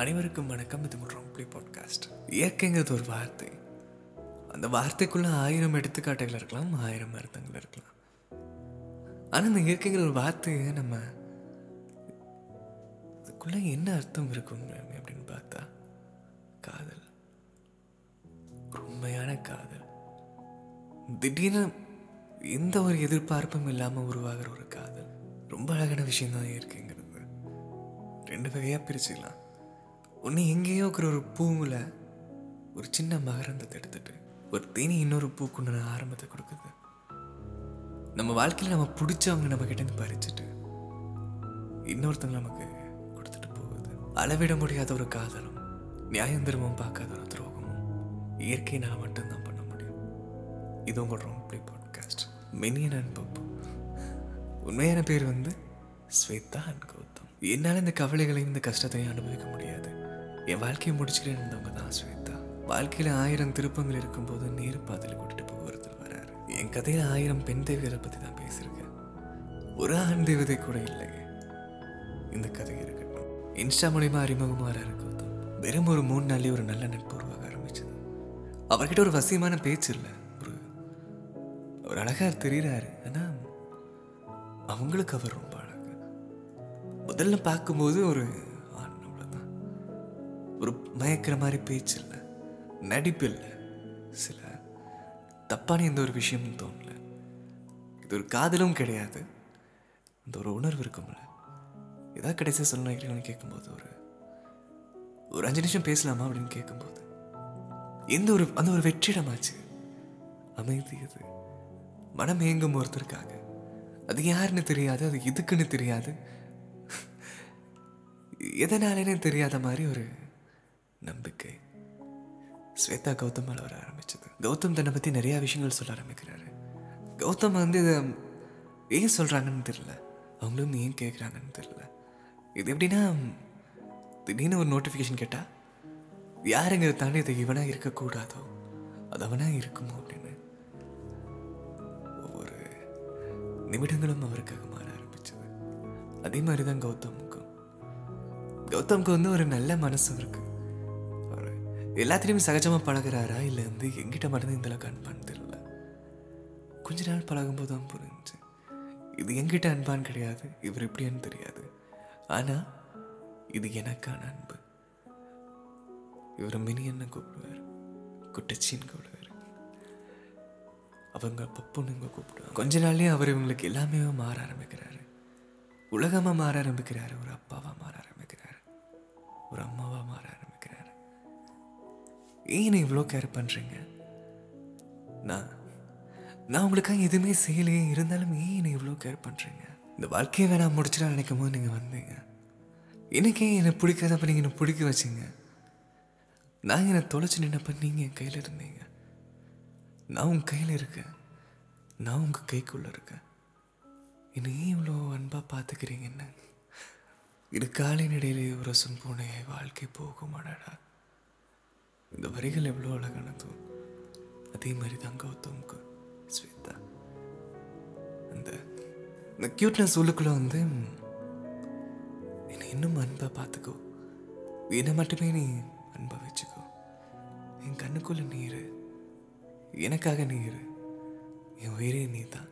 அனைவருக்கும் வணக்கம். இது ரொம்பி பாட்காஸ்ட் இயற்கைங்கிறது ஒரு வார்த்தை. அந்த வார்த்தைக்குள்ளே ஆயிரம் எடுத்துக்காட்டுகள் இருக்கலாம் ஆயிரம் அர்த்தங்கள் இருக்கலாம். ஆனால் இந்த இயற்கைங்கிற ஒரு வார்த்தையை நம்ம இதுக்குள்ளே என்ன அர்த்தம் இருக்கும் அப்படின்னு பார்த்தா காதல். உண்மையான காதல். திடீர்னு எந்த ஒரு எதிர்பார்ப்பும் இல்லாமல் உருவாகிற ஒரு காதல். ரொம்ப அழகான விஷயம் தான் இயற்கைங்கிறது. ரெண்டு வகையாக பிரிச்சுக்கலாம். ஒன்று எங்கேயோ இருக்கிற ஒரு பூவில் ஒரு சின்ன மகரந்தத்தை எடுத்துட்டு ஒரு தேனி இன்னொரு பூக்குண்டான ஆரம்பத்தை கொடுக்குது. நம்ம வாழ்க்கையில் நம்ம பிடிச்சவங்க நம்ம கிட்டேருந்து பறிச்சுட்டு இன்னொருத்தவங்க நமக்கு கொடுத்துட்டு போகுது. அளவிட முடியாத ஒரு காதலும் நியாயம் திரும்பவும் பார்க்காத ஒரு துரோகமும் நான் மட்டும்தான் பண்ண முடியும். இது உங்களோட ரொம்ப பாட்காஸ்ட் மெனியன் அண்ட் பப்பு உண்மையான பேர் வந்து ஸ்வேதா அண்ட் கௌதம். என்னால் இந்த கவலைகளையும் இந்த கஷ்டத்தையும் அனுபவிக்க முடியாது. என் வாழ்க்கையை முடிச்சுக்கிறேன் இருந்தவங்க தான் ஸ்வேதா. வாழ்க்கையில் ஆயிரம் திருப்பங்கள் இருக்கும்போது நேரு பாதையில் கூட்டிட்டு போக ஒருத்தர் வராரு. என் கதையில் ஆயிரம் பெண் தேவதை பற்றி தான் பேசியிருக்கேன். ஒரு ஆண் தேவதை கூட இல்லைங்க இந்த கதை இருக்கட்டும். இன்ஸ்டா மூலியமா அறிமுகமாக இருக்கும் வெறும் ஒரு மூணு நாள்லயே ஒரு நல்ல நட்பு உருவாக ஆரம்பிச்சது. அவர்கிட்ட ஒரு வசியமான பேச்சு இல்லை ஒரு அவர் அழகா தெரிகிறாரு ஆனால் அவங்களுக்கு அவர் ரொம்ப அழகு முதல்ல பார்க்கும்போது ஒரு ஒரு மயக்கிற மாதிரி பேச்சு இல்லை நடிப்பு இல்லை சில தப்பான எந்த ஒரு விஷயமும் தோணல. இது ஒரு காதலும் கிடையாது. அந்த ஒரு உணர்வு இருக்கும்ல. ஏதாவது கடைசியாக சொல்ல நினைக்கிறீங்கன்னு கேட்கும்போது ஒரு ஒரு அஞ்சு நிமிஷம் பேசலாமா அப்படின்னு கேட்கும்போது எந்த ஒரு அந்த ஒரு வெற்றிடமாச்சு? அமைதி இது மனம் ஏங்கும் ஒருத்தருக்காக. அது யாருன்னு தெரியாது அது எதுக்குன்னு தெரியாது. எதனாலேன்னு தெரியாத மாதிரி ஒரு நம்பிக்கை. ஸ்வேதா கௌதம் மேல வர ஆரம்பிச்சது. கௌதம் தன்னை பற்றி நிறையா விஷயங்கள் சொல்ல ஆரம்பிக்கிறாரு. கௌதம் வந்து இதை ஏன் சொல்கிறாங்கன்னு தெரில அவங்களும் ஏன் கேட்குறாங்கன்னு தெரில இது எப்படின்னா திடீர்னு ஒரு நோட்டிஃபிகேஷன் கேட்டால் யாருங்கிற தாண்டி இது இவனாக இருக்கக்கூடாதோ? அது அவனாக இருக்குமோ? அப்படின்னு. ஒவ்வொரு நிமிடங்களும் அவருக்காக மாற ஆரம்பிச்சது. அதே மாதிரி தான் கௌதமுக்கும். கௌதமுக்கு வந்து ஒரு நல்ல மனசு இருக்குது எல்லாத்திலையும் சகஜமாக பழகுறாரா? இல்லை வந்து எங்கிட்ட மட்டும்தான் இந்த அளவுக்கு அன்பான்னு தெரியல. கொஞ்ச நாள் பழகும்போது தான் புரிஞ்சு. இது எங்கிட்ட அன்பான்னு கிடையாது இவர் எப்படின்னு தெரியாது. ஆனால் இது எனக்கான அன்பு. இவர் மினியன்னு கூப்பிடுவார். குட்டச்சின்னு கூப்பிடுவார். அவங்க பப்புன்னு கூப்பிடுவாங்க. கொஞ்ச நாள்லேயே அவர் இவங்களுக்கு எல்லாமே மாற ஆரம்பிக்கிறாரு. உலகமாக மாற ஆரம்பிக்கிறாரு. ஒரு அப்பாவாக மாற ஆரம்பிக்கிறாரு. ஒரு அம்மாவாக மாற ஆரம்பிக்கிறாரு. ஏன் இவ்வளோ கேர் பண்ணுறீங்க நான் நான் உங்களுக்காக எதுவுமே செய்யலையே இருந்தாலும் ஏன் இவ்வளோ கேர் பண்ணுறீங்க இந்த வாழ்க்கையை வேணாம் முடிச்சிடா நினைக்கும் போது நீங்கள் வந்தீங்க. எனக்கே என்னை பிடிக்காதப்ப நீங்கள் என்னை பிடிக்க வச்சிங்க. நான் என்னை தொலைச்சு நின்னப்ப நீங்கள் என் கையில் இருந்தீங்க. நான் உங்கள் கையில் இருக்கேன். நான் உங்கள் கைக்குள்ளே இருக்கேன். என்னை ஏன் இவ்வளோ அன்பாக பார்த்துக்கிறீங்க என்ன இது காலின் இடையிலே ஒரு பூனை வாழ்க்கை போகுமாடா இந்த வரிகள் எவ்வளோ அழகானதோ அதே மாதிரி தான் கௌதமுக்கு ஸ்வேதா. அந்த இந்த க்யூட்னஸ் உள்ளுக்குள்ளே வந்து என்னை இன்னும் அன்பை பார்த்துக்கோ. என்னை மட்டுமே நீ அன்பை வச்சுக்கோ. என் கண்ணுக்குள்ள நீர் எனக்காக நீர் என் உயிரே நீ தான்.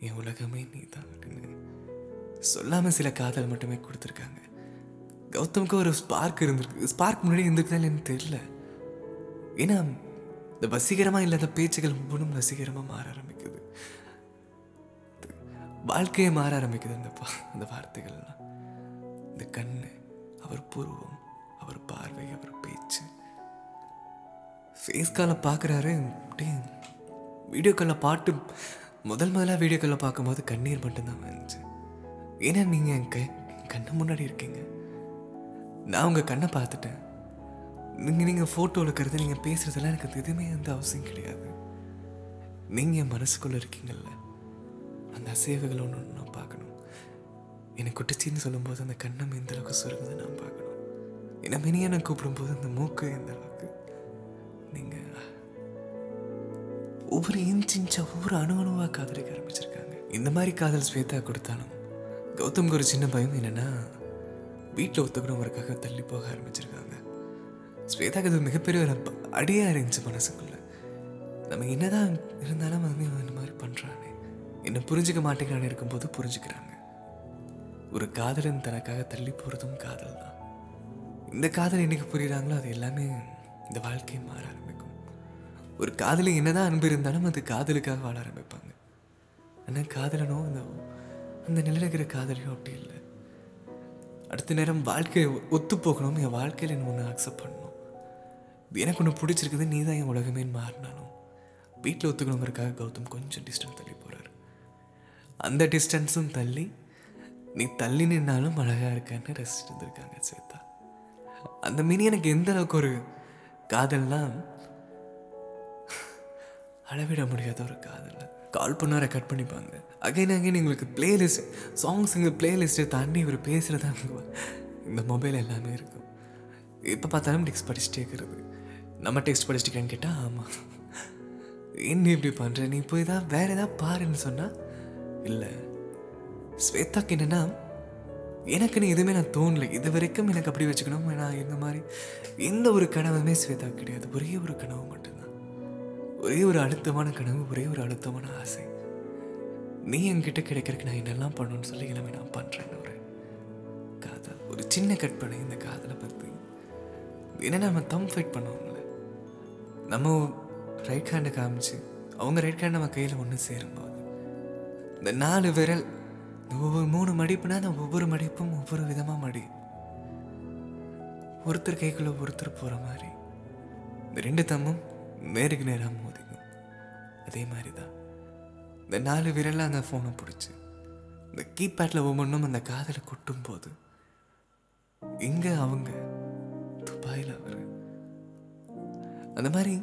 என் உலகமே நீ தான் அப்படின்னு சொல்லாமல் சில காதல் மட்டுமே கொடுத்துருக்காங்க. கௌதமுக்கு ஒரு ஸ்பார்க் இருந்திருக்கு. ஸ்பார்க் முன்னாடி இருந்திருக்குதான் எனக்கு தெரியல. ஏன்னா இந்த வசீகரமாக இல்லாத பேச்சுகள் ஒவ்வொன்றும் வசீகரமாக மாற ஆரம்பிக்குது. வாழ்க்கையை மாற ஆரம்பிக்குது அந்த அந்த வார்த்தைகள்லாம். இந்த கண்ணு அவர் பூர்வம் அவர் பார்வை அவர் பேச்சு. ஃபேஸ் காலை பார்க்குறாரு அப்படியே வீடியோ காலில் பாட்டு முதல் முதலாக வீடியோ காலில் பார்க்கும்போது கண்ணீர் மட்டும்தான் வந்துச்சு ஏன்னா நீங்கள் என் கண்ணு முன்னாடி இருக்கீங்க. நான் உங்கள் கண்ணை பார்த்துட்டேன். நீங்கள் நீங்கள் ஃபோட்டோ இருக்கிறது நீங்கள் பேசுகிறதெல்லாம் எனக்கு எதுவுமே எந்த அவசியம் கிடையாது. நீங்கள் என் மனசுக்குள்ளே இருக்கீங்கள்ல அந்த அசைவுகளை ஒன்று ஒன்று நான் பார்க்கணும். எனக்கு குட்டிச்சின்னு சொல்லும்போது அந்த கண்ணம் எந்த அளவுக்கு சுருங்குது நான் பார்க்கணும். என்ன மினியான கூப்பிடும்போது அந்த மூக்கு எந்த அளவுக்கு. நீங்கள் ஒவ்வொரு இன்ச் இன்ச்சாக ஒவ்வொரு அணு அணுவாக காதலிக்க ஆரம்பிச்சிருக்காங்க. இந்த மாதிரி காதல் ஸ்வேதா கொடுத்தாலும் கௌதம்க்கு ஒரு சின்ன பயம் என்னென்னா வீட்டில் ஒத்துக்கணுங்கிறதுக்காக தள்ளி போக ஆரம்பிச்சிருக்காங்க. ஸ்வேதாக்கு அது மிகப்பெரிய ஒரு அடியாக இருந்துச்சு மனசுக்குள்ள. நம்ம என்னதான் இருந்தாலும் வந்து இவன் இந்த மாதிரி பண்ணுறானே என்னை புரிஞ்சுக்க மாட்டேங்கிறான்னு இருக்கும்போது புரிஞ்சுக்கிறாங்க. ஒரு காதலன் தனக்காக தள்ளி போகிறதும் காதல் தான். இந்த காதல் என்னைக்கு புரியுறாங்களோ அது எல்லாமே இந்த வாழ்க்கையை மாற ஆரம்பிக்கும். ஒரு காதலி என்னதான் அன்பு இருந்தாலும் அது காதலுக்காக வாழ ஆரம்பிப்பாங்க. ஆனால் காதலனோ அந்த அந்த நிலையில் இருக்கிற காதலியோ அப்படி இல்லை. அடுத்த நேரம் வாழ்க்கையை ஒத்து போகணும் என் வாழ்க்கையில் என்ன ஒன்று அக்செப்ட் பண்ணணும். எனக்கு ஒன்று பிடிச்சிருக்குது நீ தான் என் உலகமே மாறினாலும் வீட்டில் ஒத்துக்கணுங்கிறக்காக கௌதம் கொஞ்சம் டிஸ்டன்ஸ் தள்ளி போகிறாரு அந்த டிஸ்டன்ஸும் தள்ளி நீ தள்ளி நின்னாலும் அழகாக இருக்கான்னு ரசிச்சுட்டு இருந்திருக்காங்க சேத்தா அந்த மினி எனக்கு எந்த அளவுக்கு ஒரு காதல்னால் அளவிட முடியாத ஒரு காதல். கால் பண்ணால் ரெக்கார்ட் பண்ணிப்பாங்க. அகைன் அகைன் எங்களுக்கு பிளேலிஸ்ட் சாங்ஸ் எங்கள் பிளேலிஸ்ட்டை தாண்டி இவர் பேசுகிறதா இந்த மொபைல் எல்லாமே இருக்கும். எப்போ பார்த்தாலும் டெக்ஸ்ட் படிச்சுட்டே இருக்கிறது. நம்ம டெக்ஸ்ட் படிச்சுட்டேன்னு கேட்டால் ஆமாம் என்ன இப்படி பண்ணுற நீ போய் தான் வேறு எதாவது பாருன்னு சொன்னால் இல்லை. ஸ்வேதாக்கு என்னன்னா எனக்குன்னு எதுவுமே நான் தோணலை. இது வரைக்கும் எனக்கு அப்படி வச்சுக்கணும். நான் இந்த மாதிரி எந்த ஒரு கனவுமே ஸ்வேதா கிடையாது. ஒரே ஒரு கனவு மட்டும்தான். ஒரே ஒரு அழுத்தமான கனவு ஒரே ஒரு அழுத்தமான ஆசை. நீ என்கிட்ட கிடைக்கிறதுக்கு நான் என்னெல்லாம் பண்ணணும்னு சொல்லி எல்லாமே நான் பண்ணுறேன்னு ஒரு காதல். ஒரு சின்ன கற்பனை இந்த காதலை பற்றி என்னன்னா நம்ம தம் ஃபைட் பண்ணுவோம்ல. நம்ம ரைட் ஹேண்டை காமிச்சு அவங்க ரைட் ஹேண்ட் நம்ம கையில் ஒன்று சேரும்போது இந்த நாலு விரல் இந்த ஒவ்வொரு மூணு மடிப்புனா அந்த ஒவ்வொரு மடிப்பும் ஒவ்வொரு விதமாக மடி. ஒருத்தர் கைக்குள்ளே ஒருத்தர் போகிற மாதிரி. இந்த ரெண்டு தம்மும் நேருக்கு நேராக மோதிக்கும். அதே மாதிரி தான் இந்த நாலு விரலில் அந்த ஃபோனை பிடிச்சி இந்த கீபேட்டில் ஒவ்வொன்றும் அந்த காதலை கொட்டும் போது இங்கே அவங்க துபாயில் அவர் அந்த மாதிரி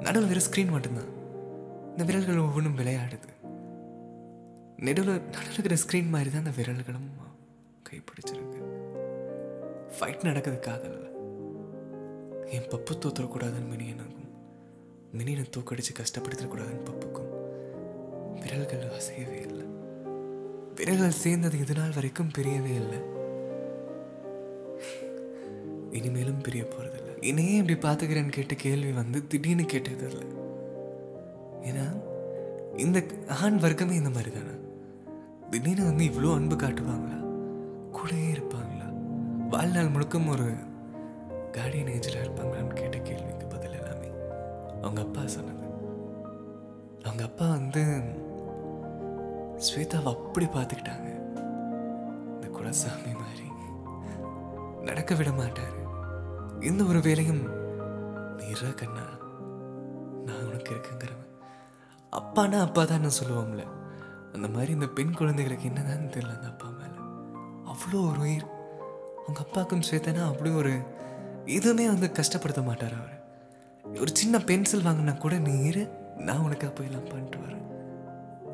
நடுவில் வெறும் ஸ்க்ரீன் மட்டும்தான். இந்த விரல்கள் ஒவ்வொன்றும் விளையாடுது. நெடுவில் நடுவில் இருக்கிற ஸ்க்ரீன் மாதிரி தான் அந்த விரல்களும் கைப்பிடிச்சிருக்கு ஃபைட் நடக்குது காதலில் என் பப்பு தோத்துறக்கூடாதுன்னு மினி எனக்கும் மினியை தூக்கடிச்சு கஷ்டப்படுத்தக்கூடாதுன்னு பப்புக்கும். விரல்கள் அசையவே இல்லை. விரல்கள் சேர்ந்தது இது நாள் வரைக்கும் பிரியவே இல்லை. இனிமேலும் பிரிய போகிறதில்லை என்னையே இப்படி பார்த்துக்கிறேன்னு கேட்ட கேள்வி வந்து திடீர்னு கேட்டது இல்லை. ஏன்னா இந்த ஆண் வர்க்கமே இந்த மாதிரி தானே? திடீர்னு வந்து இவ்வளோ அன்பு காட்டுவாங்களா? கூடயே இருப்பாங்களா? வாழ்நாள் முழுக்கம் ஒரு கார்டியன் ஏஜில் இருப்பாங்களான்னு கேட்ட கேள்விக்கு பதில் எல்லாமே அவங்க அப்பா சொன்னது. அவங்க அப்பா வந்து ஸ்வேதாவை அப்படி பார்த்துக்கிட்டாங்க. இந்த குலசாமி மாதிரி நடக்க விட மாட்டாரு. எந்த ஒரு வேலையும் நீரா கண்ணா நான் உனக்கு இருக்குங்கிறவன். அப்பானா அப்பா தான் நான் சொல்லுவோம்ல. அந்த மாதிரி இந்த பெண் குழந்தைகளுக்கு என்னதான் தெரியல அந்த அப்பா மேலே. அவ்வளோ ஒரு உயிர். அவங்க அப்பாவுக்கும் சேர்த்தனா அப்படி ஒரு எதுவுமே வந்து கஷ்டப்படுத்த மாட்டார் அவர். ஒரு சின்ன பென்சில் வாங்கினா கூட நீ இரு நான் உனக்காக போய் எல்லாம் பண்ணிட்டு வரேன்.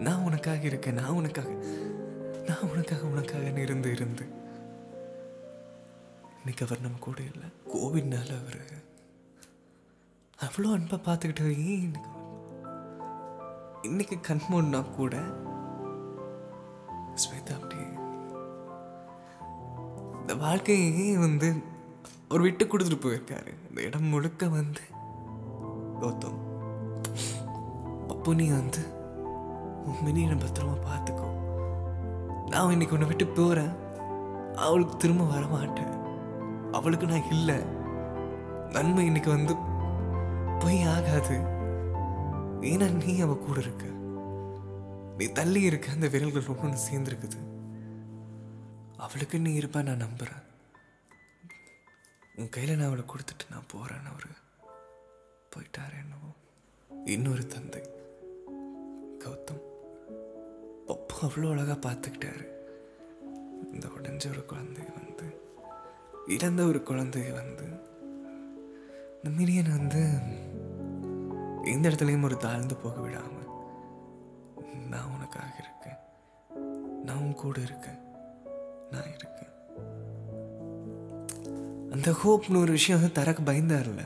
நான் உனக்காக இருக்கேன் நான் உனக்காக நான் உனக்காக உனக்காக இருந்து இருந்து. இன்னைக்கு அவர் நம்ம கூட இல்லை. கோவிட்னால அவர் அவ்வளோ அன்பாக பார்த்துக்கிட்டு ஏன் இன்னைக்கு இன்னைக்கு கண் கூட ஸ்வேதா அப்படியே இந்த வாழ்க்கையே வந்து அவர் விட்டு கொடுத்துட்டு போயிருக்காரு. இந்த இடம் முழுக்க வந்து கௌதம். அப்போ நீ வந்து உன் நம்ம பத்திரமா பார்த்துக்கோ. நான் இன்னைக்கு உன்னை விட்டு போறேன். அவளுக்கு திரும்ப வர மாட்டேன் அவளுக்கு நான் இல்லை. நன்மை இன்னைக்கு வந்து பொய் ஆகாது. ஏன்னா நீ அவ கூட இருக்க. நீ தள்ளி இருக்க. அந்த விரல்கள் ஒன்று சேர்ந்துருக்குது. அவளுக்கு நீ இருப்ப நான் நம்புறேன். உன் கையில் நான் அவளை கொடுத்துட்டு நான் போறேன்னு அவரு போயிட்டாரு என்னவோ. இன்னொரு தந்தை. கௌதம். அப்போ அவ்வளோ அழகாக பார்த்துக்கிட்டாரு. இந்த உடஞ்ச ஒரு குழந்தை வந்து இழந்த ஒரு குழந்தைய வந்து இந்த மினியன் வந்து எந்த இடத்துலையும் ஒரு தாழ்ந்து போக விடாமல் நான் உனக்காக இருக்கேன். நான் உன் கூட இருக்கேன். நான் இருக்கேன். அந்த ஹோப்னு ஒரு விஷயம் வந்து தரக்கு பயந்தார்ல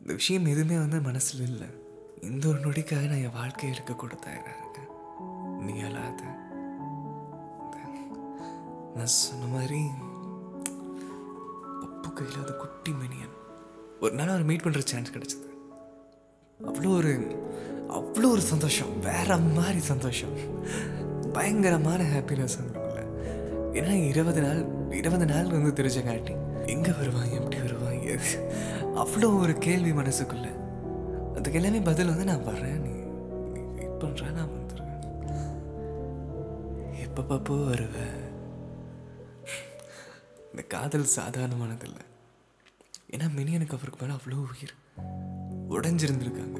இந்த விஷயம் எதுவுமே வந்து மனசில் இல்லை. இந்த ஒரு நொடிக்காக நான் என் வாழ்க்கையை இருக்க கூட தயாராக இருக்கேன். நீ அழாத. நான் சொன்ன மாதிரி தூக்கம் இல்லாத குட்டி மினியன் ஒரு நாள் அவர் மீட் பண்ணுற சான்ஸ் கிடச்சிது. அவ்வளோ ஒரு அவ்வளோ ஒரு சந்தோஷம். வேற மாதிரி சந்தோஷம். பயங்கரமான ஹாப்பினஸ் அவங்களுக்குள்ள ஏன்னா இருபது நாள் இருபது நாள் வந்து தெரிஞ்சங்காட்டி எங்கே வருவான்? எப்படி வருவான்? அவ்வளோ ஒரு கேள்வி மனசுக்குள்ள. அதுக்கு எல்லாமே பதில் வந்து நான் வர்றேன். நீ வெயிட் பண்ணுறேன் நான் வந்துடுவேன் எப்போ பாப்போ வருவேன் இந்த காதல் சாதாரணமானதில்லை. ஏன்னா மினியனுக்கு அவருக்கு மேலே அவ்வளோ உயிர். உடைஞ்சிருந்திருக்காங்க.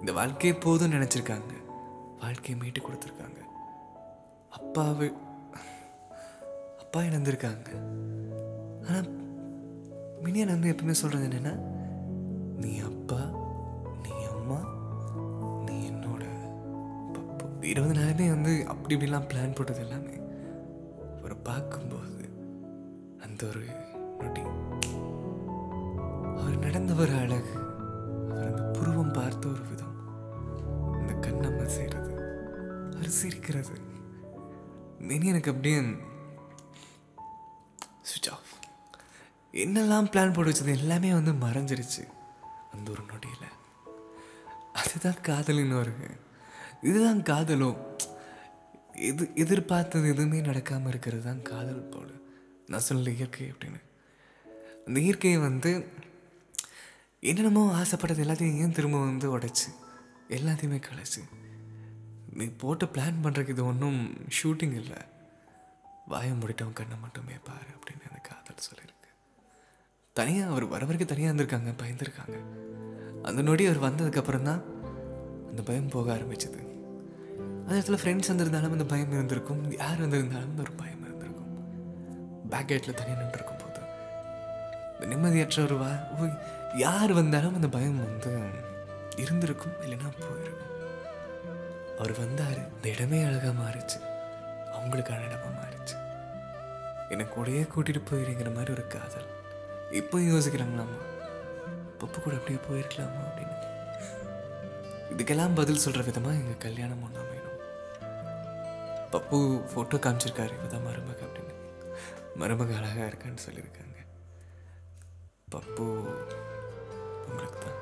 இந்த வாழ்க்கையை போதும் நினச்சிருக்காங்க. வாழ்க்கையை மீட்டு கொடுத்துருக்காங்க. அப்பாவு அப்பா இழந்திருக்காங்க ஆனால் மினியன் வந்து எப்பவுமே சொல்கிறது என்னென்னா நீ அப்பா நீ அம்மா நீ என்னோட இருபது நாளுமே வந்து அப்படி இப்படிலாம் பிளான் போட்டது எல்லாமே. ஒரு பார்க்க அந்த ஒரு நொடி. அவர் நடந்த ஒரு அழகு அவர் அந்த புருவம் பார்த்த ஒரு விதம். அந்த கண்ணம்மா செய்கிறது அவர் சிரிக்கிறது மெனி எனக்கு அப்படியே சுவிச் ஆஃப் என்னெல்லாம் பிளான் போட்டு வச்சது எல்லாமே வந்து மறைஞ்சிருச்சு அந்த ஒரு நொடியில். அதுதான் காதலின்னு வருங்க இதுதான் காதலும். எது எதிர்பார்த்தது எதுவுமே நடக்காமல் இருக்கிறது தான் காதல் போல. நான் சொல்ல இயற்கை அப்படின்னு. அந்த இயற்கையை வந்து என்னென்னமோ ஆசைப்பட்டது எல்லாத்தையும் ஏன் திரும்ப வந்து உடைச்சி எல்லாத்தையுமே கலைச்சு. நீ போட்டு பிளான் பண்ணுறதுக்கு இது ஒன்றும் ஷூட்டிங் இல்லை. வாயை முடிட்டவன் கண்ணை மட்டுமே பாரு அப்படின்னு அந்த காதல் சொல்லியிருக்கு. தனியாக அவர் வர வரைக்கும் தனியாக இருந்திருக்காங்க பயந்துருக்காங்க. அந்த நொடி அவர் வந்ததுக்கப்புறம் தான் அந்த பயம் போக ஆரம்பிச்சது. அந்த இடத்துல ஃப்ரெண்ட்ஸ் வந்திருந்தாலும் அந்த பயம் இருந்திருக்கும் யார் வந்திருந்தாலும் அந்த ஒரு பயம். பேக் கேட்டில் தனியாக நின்றுருக்கும் போது இந்த நிம்மதியற்ற ஒரு வா யார் வந்தாலும் அந்த பயம் வந்து இருந்திருக்கும் இல்லைன்னா போயிருக்கும். அவர் வந்தார் இந்த இடமே அழகாக மாறிச்சு. அவங்களுக்கான இடமா மாறிச்சு. என்னை கூடயே கூட்டிகிட்டு போயிருங்கிற மாதிரி ஒரு காதல். இப்போ யோசிக்கிறாங்களாமா பப்பு கூட அப்படியே போயிருக்கலாமா அப்படின்னு. இதுக்கெல்லாம் பதில் சொல்கிற விதமாக எங்கள் கல்யாணம் ஒன்றா வேணும் பப்பு ஃபோட்டோ காமிச்சிருக்காரு இப்போதான் மருமக அப்படின்னு. மருமக அழகாக இருக்கான்னு சொல்லியிருக்காங்க. பப்பு உங்களுக்கு தான்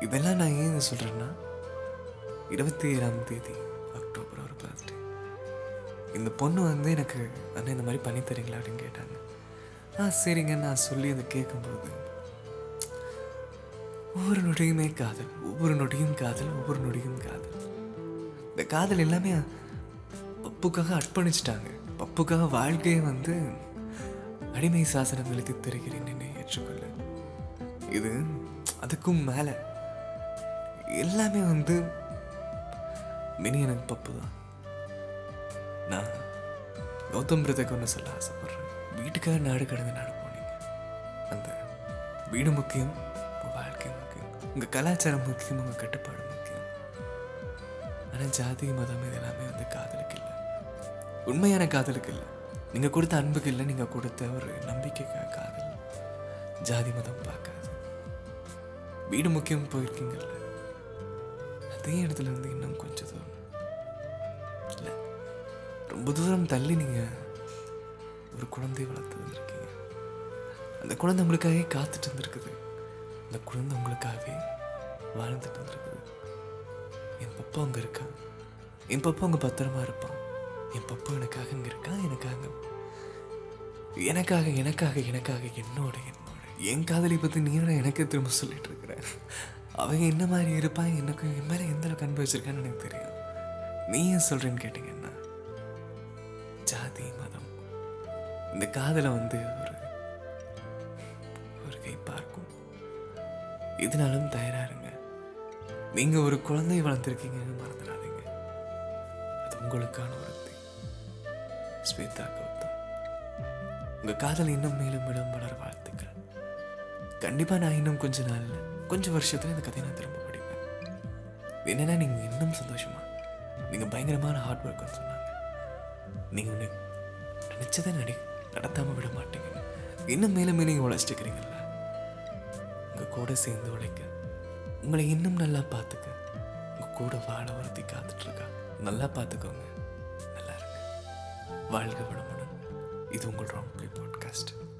இதெல்லாம் நான் ஏன் சொல்கிறேன்னா இருபத்தி ஏழாம் தேதி அக்டோபர் ஒரு பர்த்டே இந்த பொண்ணு வந்து எனக்கு அண்ணா இந்த மாதிரி பண்ணி தரீங்களா? அப்படின்னு கேட்டாங்க. ஆ சரிங்க நான் சொல்லி அதை கேட்கும்போது ஒவ்வொரு நொடியுமே காதல் ஒவ்வொரு நொடியும் காதல் ஒவ்வொரு நொடியும் காதல். இந்த காதல் எல்லாமே பப்புக்காக அர்ப்பணிச்சிட்டாங்க. பப்புக்காக வாழ்க்கையை வந்து அடிமை சாசனம் எழுதி தருகிறேன் என்னை ஏற்றுக்கொள்ள. இது அதுக்கும் மேலே எல்லாமே வந்து மினி எனக்கு பப்பு தான் நான் கௌதம் பிரதக்கு ஒன்று சொல்ல ஆசைப்படுறேன். வீட்டுக்காக நாடு கடந்து நாடு போனீங்க. அந்த வீடு முக்கியம் வாழ்க்கை முக்கியம். உங்கள் கலாச்சாரம் முக்கியம் உங்கள் கட்டுப்பாடு முக்கியம். ஆனால் ஜாதி மதம் இது எல்லாமே வந்து காதல் உண்மையான காதலுக்கு இல்லை. நீங்கள் கொடுத்த அன்புக்கு இல்லை நீங்கள் கொடுத்த ஒரு நம்பிக்கைக்காக காதல். ஜாதி மதம் பார்க்காது. வீடு முக்கியம் போயிருக்கீங்கல்ல. அதே இடத்துல இருந்து இன்னும் கொஞ்சம் தூரம். இல்லை. ரொம்ப தூரம் தள்ளி நீங்கள் ஒரு குழந்தை வளர்த்து வந்திருக்கீங்க. அந்த குழந்தை உங்களுக்காகவே காத்துட்டு இருந்திருக்குது அந்த குழந்தை உங்களுக்காகவே வாழ்ந்துட்டு இருந்திருக்குது என் பப்பா அங்கே இருக்கான் என் பப்பா அங்கே பத்திரமா இருப்பான். என் பப்பு எனக்காக இங்கே இருக்கான் எனக்காக. எனக்காக எனக்காக எனக்காக என்னோட என்னோட. என் காதலை பற்றி நீ எனக்கு திரும்ப சொல்லிட்டு இருக்கிற. அவங்க என்ன மாதிரி இருப்பான் எனக்கு என் மேலே எந்த அளவுக்கு அன்பு வச்சிருக்கான்னு எனக்கு தெரியும். நீ ஏன் சொல்கிறேன்னு கேட்டிங்கன்னா ஜாதி மதம். இந்த காதலை வந்து ஒரு ஒரு கை பார்க்கும். இதனாலும் தயாராக இருங்க. நீங்க ஒரு குழந்தை வளர்த்துருக்கீங்கன்னு மறந்துடாதீங்க. அது உங்களுக்கான ஒரு ஸ்வேதா கௌதம் உங்க காதல் இன்னும் மேலும் மேலும் வளர வாழ்த்துக்கள். கண்டிப்பா நான் இன்னும் கொஞ்ச நாள்ல கொஞ்சம் வருஷத்துல இந்த கதையை நான் திரும்ப படிப்பேன். என்னன்னா நீங்க இன்னும் சந்தோஷமா நீங்க பயங்கரமான ஹார்ட் ஒர்க்னு சொன்னாங்க. நீங்க ஒன்று நினச்சதை நடி நடத்தாம விட மாட்டீங்க. இன்னும் மேலும் மேலும் உழைச்சிட்டுக்கிறீங்கல்ல. உங்க கூட சேர்ந்து உழைக்க உங்களை இன்னும் நல்லா பார்த்துக்க உங்க கூட வாழ ஒருத்தி காத்துட்டு இருக்கா நல்லா பார்த்துக்கோங்க வாழ்க வளமுடன். இது உங்கள் ராங் பாட்காஸ்ட்